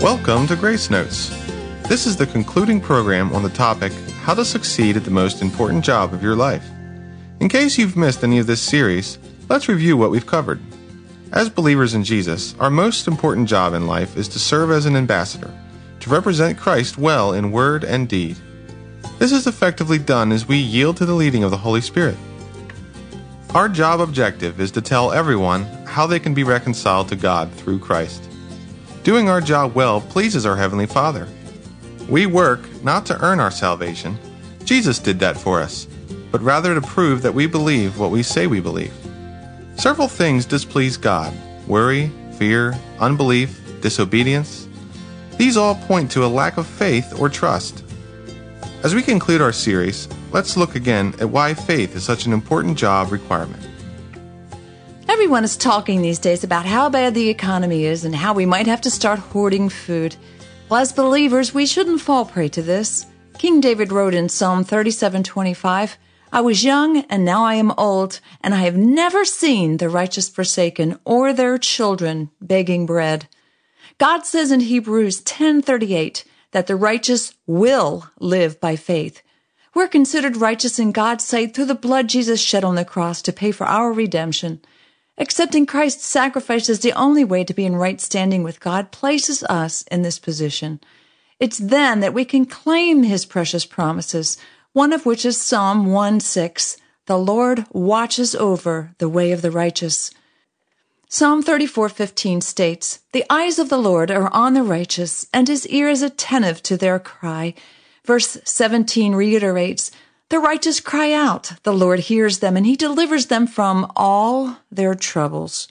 Welcome to Grace Notes. This is the concluding program on the topic How to Succeed at the Most Important Job of Your Life. In case you've missed any of this series, let's review what we've covered. As believers in Jesus, our most important job in life is to serve as an ambassador, to represent Christ well in word and deed. This is effectively done as we yield to the leading of the Holy Spirit. Our job objective is to tell everyone how they can be reconciled to God through Christ. Doing our job well pleases our Heavenly Father. We work not to earn our salvation, Jesus did that for us, but rather to prove that we believe what we say we believe. Several things displease God worry, fear, unbelief, disobedience. These all point to a lack of faith or trust. As we conclude our series, let's look again at why faith is such an important job requirement. Everyone is talking these days about how bad the economy is and how we might have to start hoarding food. Well, as believers, we shouldn't fall prey to this. King David wrote in Psalm 37:25, I was young and now I am old, and I have never seen the righteous forsaken or their children begging bread. God says in Hebrews 10:38 that the righteous will live by faith. We're considered righteous in God's sight through the blood Jesus shed on the cross to pay for our redemption. Accepting Christ's sacrifice as the only way to be in right standing with God places us in this position. It's then that we can claim his precious promises, one of which is Psalm 1 6. The Lord watches over the way of the righteous. Psalm 34:15 states, "The eyes of the Lord are on the righteous, and his ear is attentive to their cry." Verse 17 reiterates, the righteous cry out, the Lord hears them, and he delivers them from all their troubles.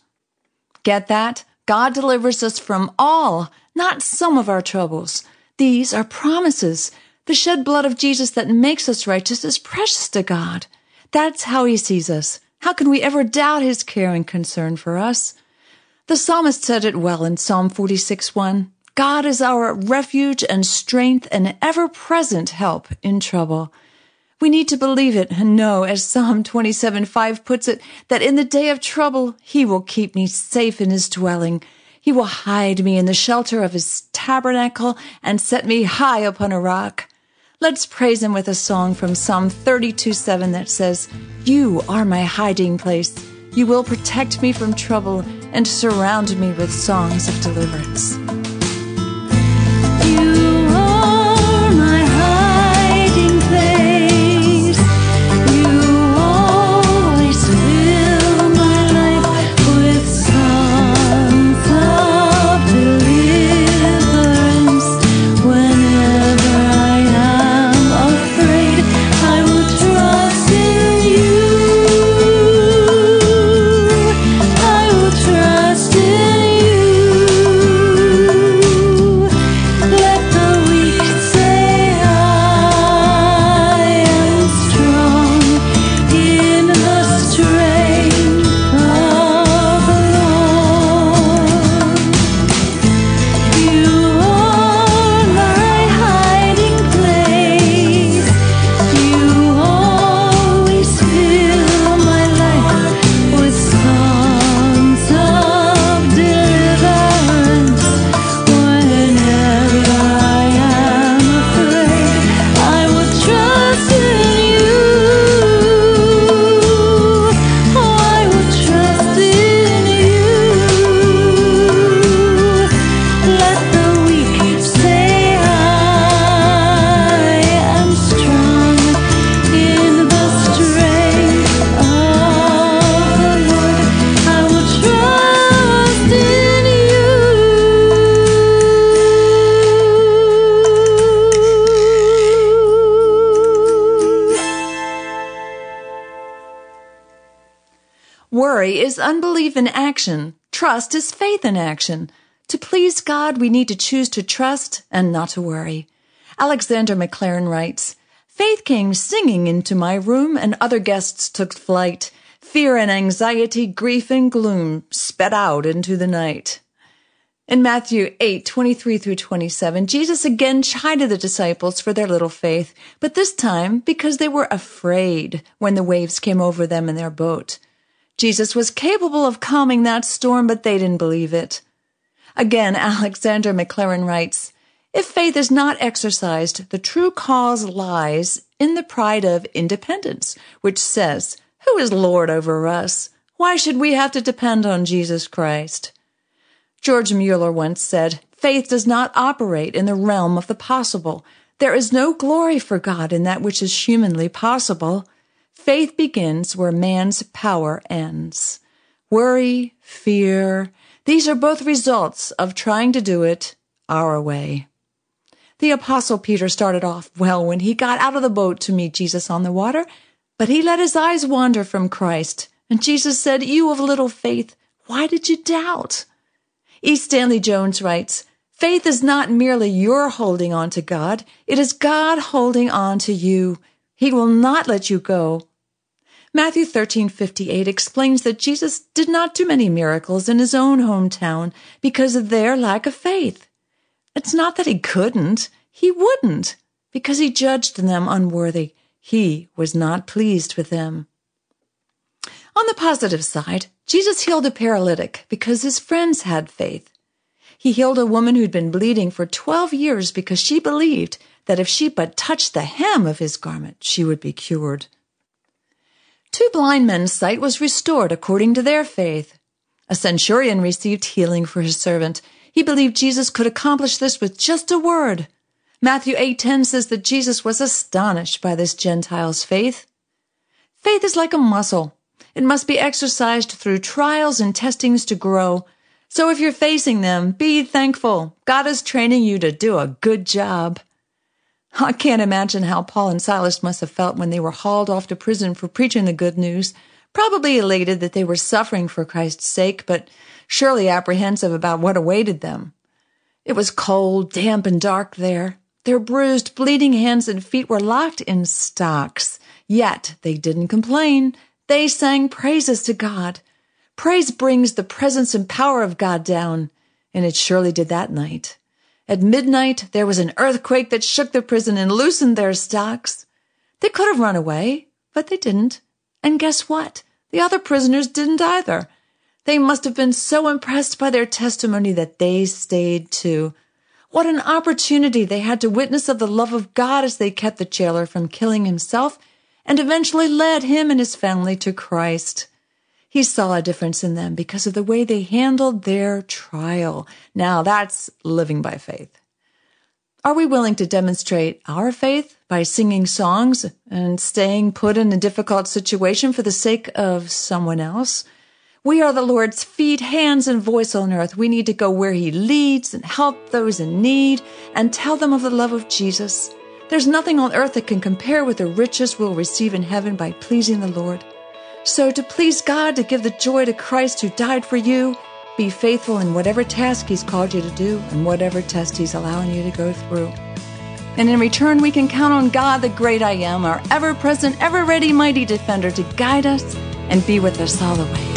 Get that? God delivers us from all, not some of our troubles. These are promises. The shed blood of Jesus that makes us righteous is precious to God. That's how he sees us. How can we ever doubt his care and concern for us? The psalmist said it well in Psalm 46 1. God is our refuge and strength and ever present help in trouble. We need to believe it and know, as Psalm 27 5 puts it, that in the day of trouble, He will keep me safe in His dwelling. He will hide me in the shelter of His tabernacle and set me high upon a rock. Let's praise Him with a song from Psalm 32 7 that says, You are my hiding place. You will protect me from trouble and surround me with songs of deliverance. Worry is unbelief in action. Trust is faith in action. To please God, we need to choose to trust and not to worry. Alexander Maclaren writes, Faith came singing into my room and other guests took flight. Fear and anxiety, grief and gloom sped out into the night. In Matthew 8, 23 through 27, Jesus again chided the disciples for their little faith, but this time because they were afraid when the waves came over them in their boat. Jesus was capable of calming that storm, but they didn't believe it. Again, Alexander Maclaren writes, if faith is not exercised, the true cause lies in the pride of independence, which says, Who is Lord over us? Why should we have to depend on Jesus Christ? George Mueller once said, Faith does not operate in the realm of the possible. There is no glory for God in that which is humanly possible. Faith begins where man's power ends. Worry, fear, these are both results of trying to do it our way. The apostle Peter started off well when he got out of the boat to meet Jesus on the water, but he let his eyes wander from Christ, and Jesus said, You of little faith, why did you doubt? E. Stanley Jones writes, Faith is not merely your holding on to God, it is God holding on to you. He will not let you go. Matthew 13:58 explains that Jesus did not do many miracles in his own hometown because of their lack of faith. It's not that he couldn't, he wouldn't, because he judged them unworthy. He was not pleased with them. On the positive side, Jesus healed a paralytic because his friends had faith. He healed a woman who'd been bleeding for 12 years because she believed that if she but touched the hem of his garment, she would be cured. Two blind men's sight was restored according to their faith. A centurion received healing for his servant. He believed Jesus could accomplish this with just a word. Matthew 8:10 says that Jesus was astonished by this Gentile's faith. Faith is like a muscle. It must be exercised through trials and testings to grow. So if you're facing them, be thankful. God is training you to do a good job. I can't imagine how Paul and Silas must have felt when they were hauled off to prison for preaching the good news. Probably elated that they were suffering for Christ's sake, but surely apprehensive about what awaited them. It was cold, damp, and dark there. Their bruised, bleeding hands and feet were locked in stocks. Yet they didn't complain. They sang praises to God. Praise brings the presence and power of God down, and it surely did that night. At midnight, there was an earthquake that shook the prison and loosened their stocks. They could have run away, but they didn't. And guess what? The other prisoners didn't either. They must have been so impressed by their testimony that they stayed too. What an opportunity they had to witness of the love of God as they kept the jailer from killing himself and eventually led him and his family to Christ. He saw a difference in them because of the way they handled their trial. Now that's living by faith. Are we willing to demonstrate our faith by singing songs and staying put in a difficult situation for the sake of someone else? We are the Lord's feet, hands, and voice on earth. We need to go where He leads and help those in need and tell them of the love of Jesus. There's nothing on earth that can compare with the riches we'll receive in heaven by pleasing the Lord. So, to please God, to give the joy to Christ who died for you, be faithful in whatever task He's called you to do and whatever test He's allowing you to go through. And in return, we can count on God, the great I am, our ever present, ever ready, mighty defender, to guide us and be with us all the way.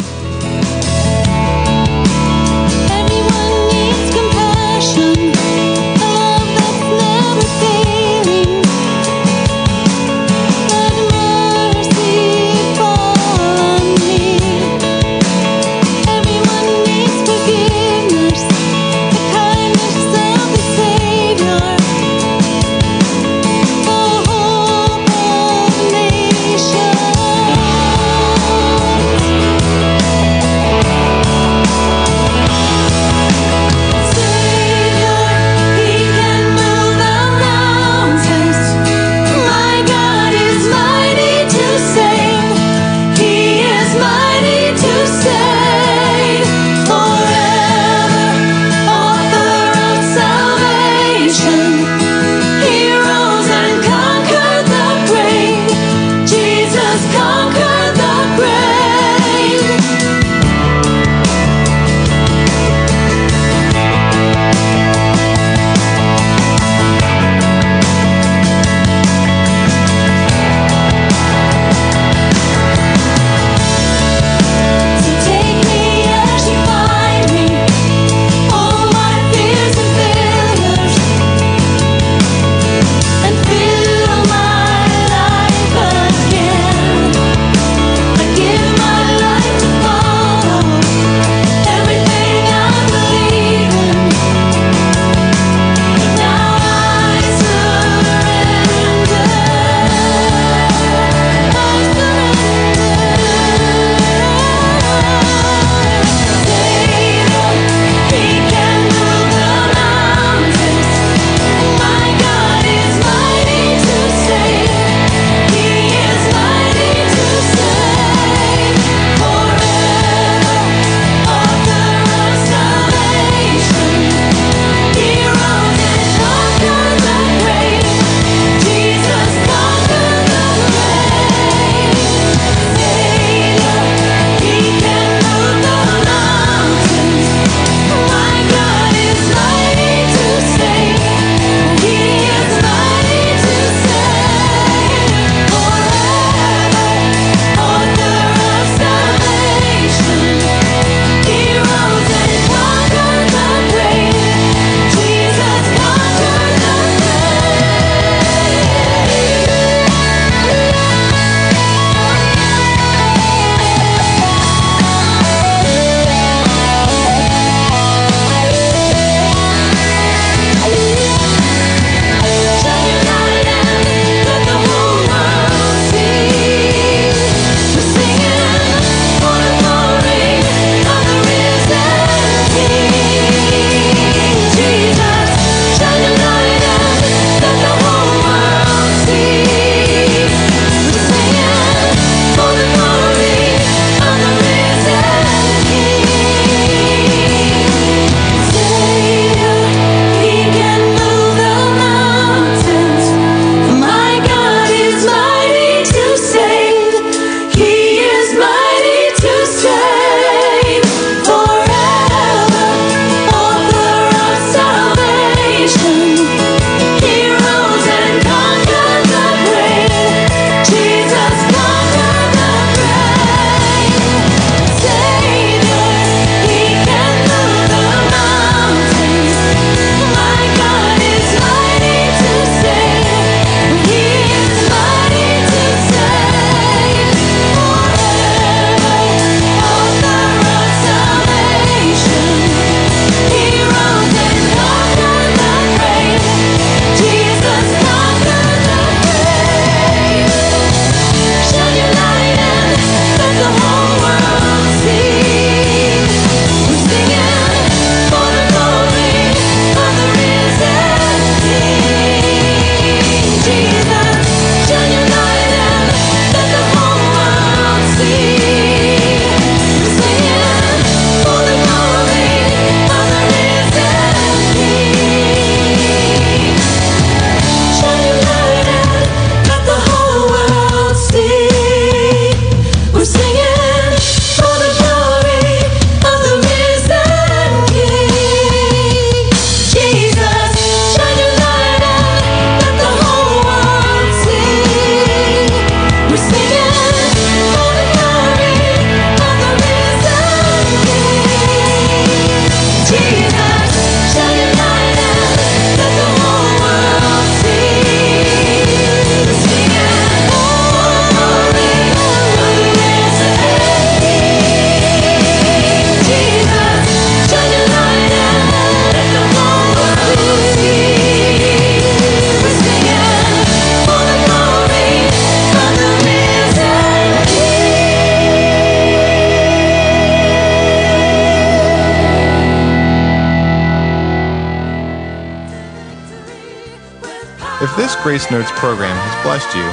Grace Notes program has blessed you,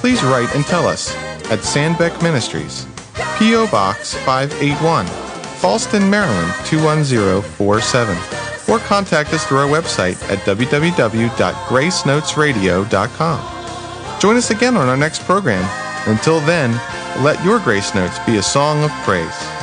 please write and tell us at Sandbeck Ministries, P.O. Box 581, Fallston, Maryland 21047, or contact us through our website at www.gracenotesradio.com. Join us again on our next program. Until then, let your Grace Notes be a song of praise.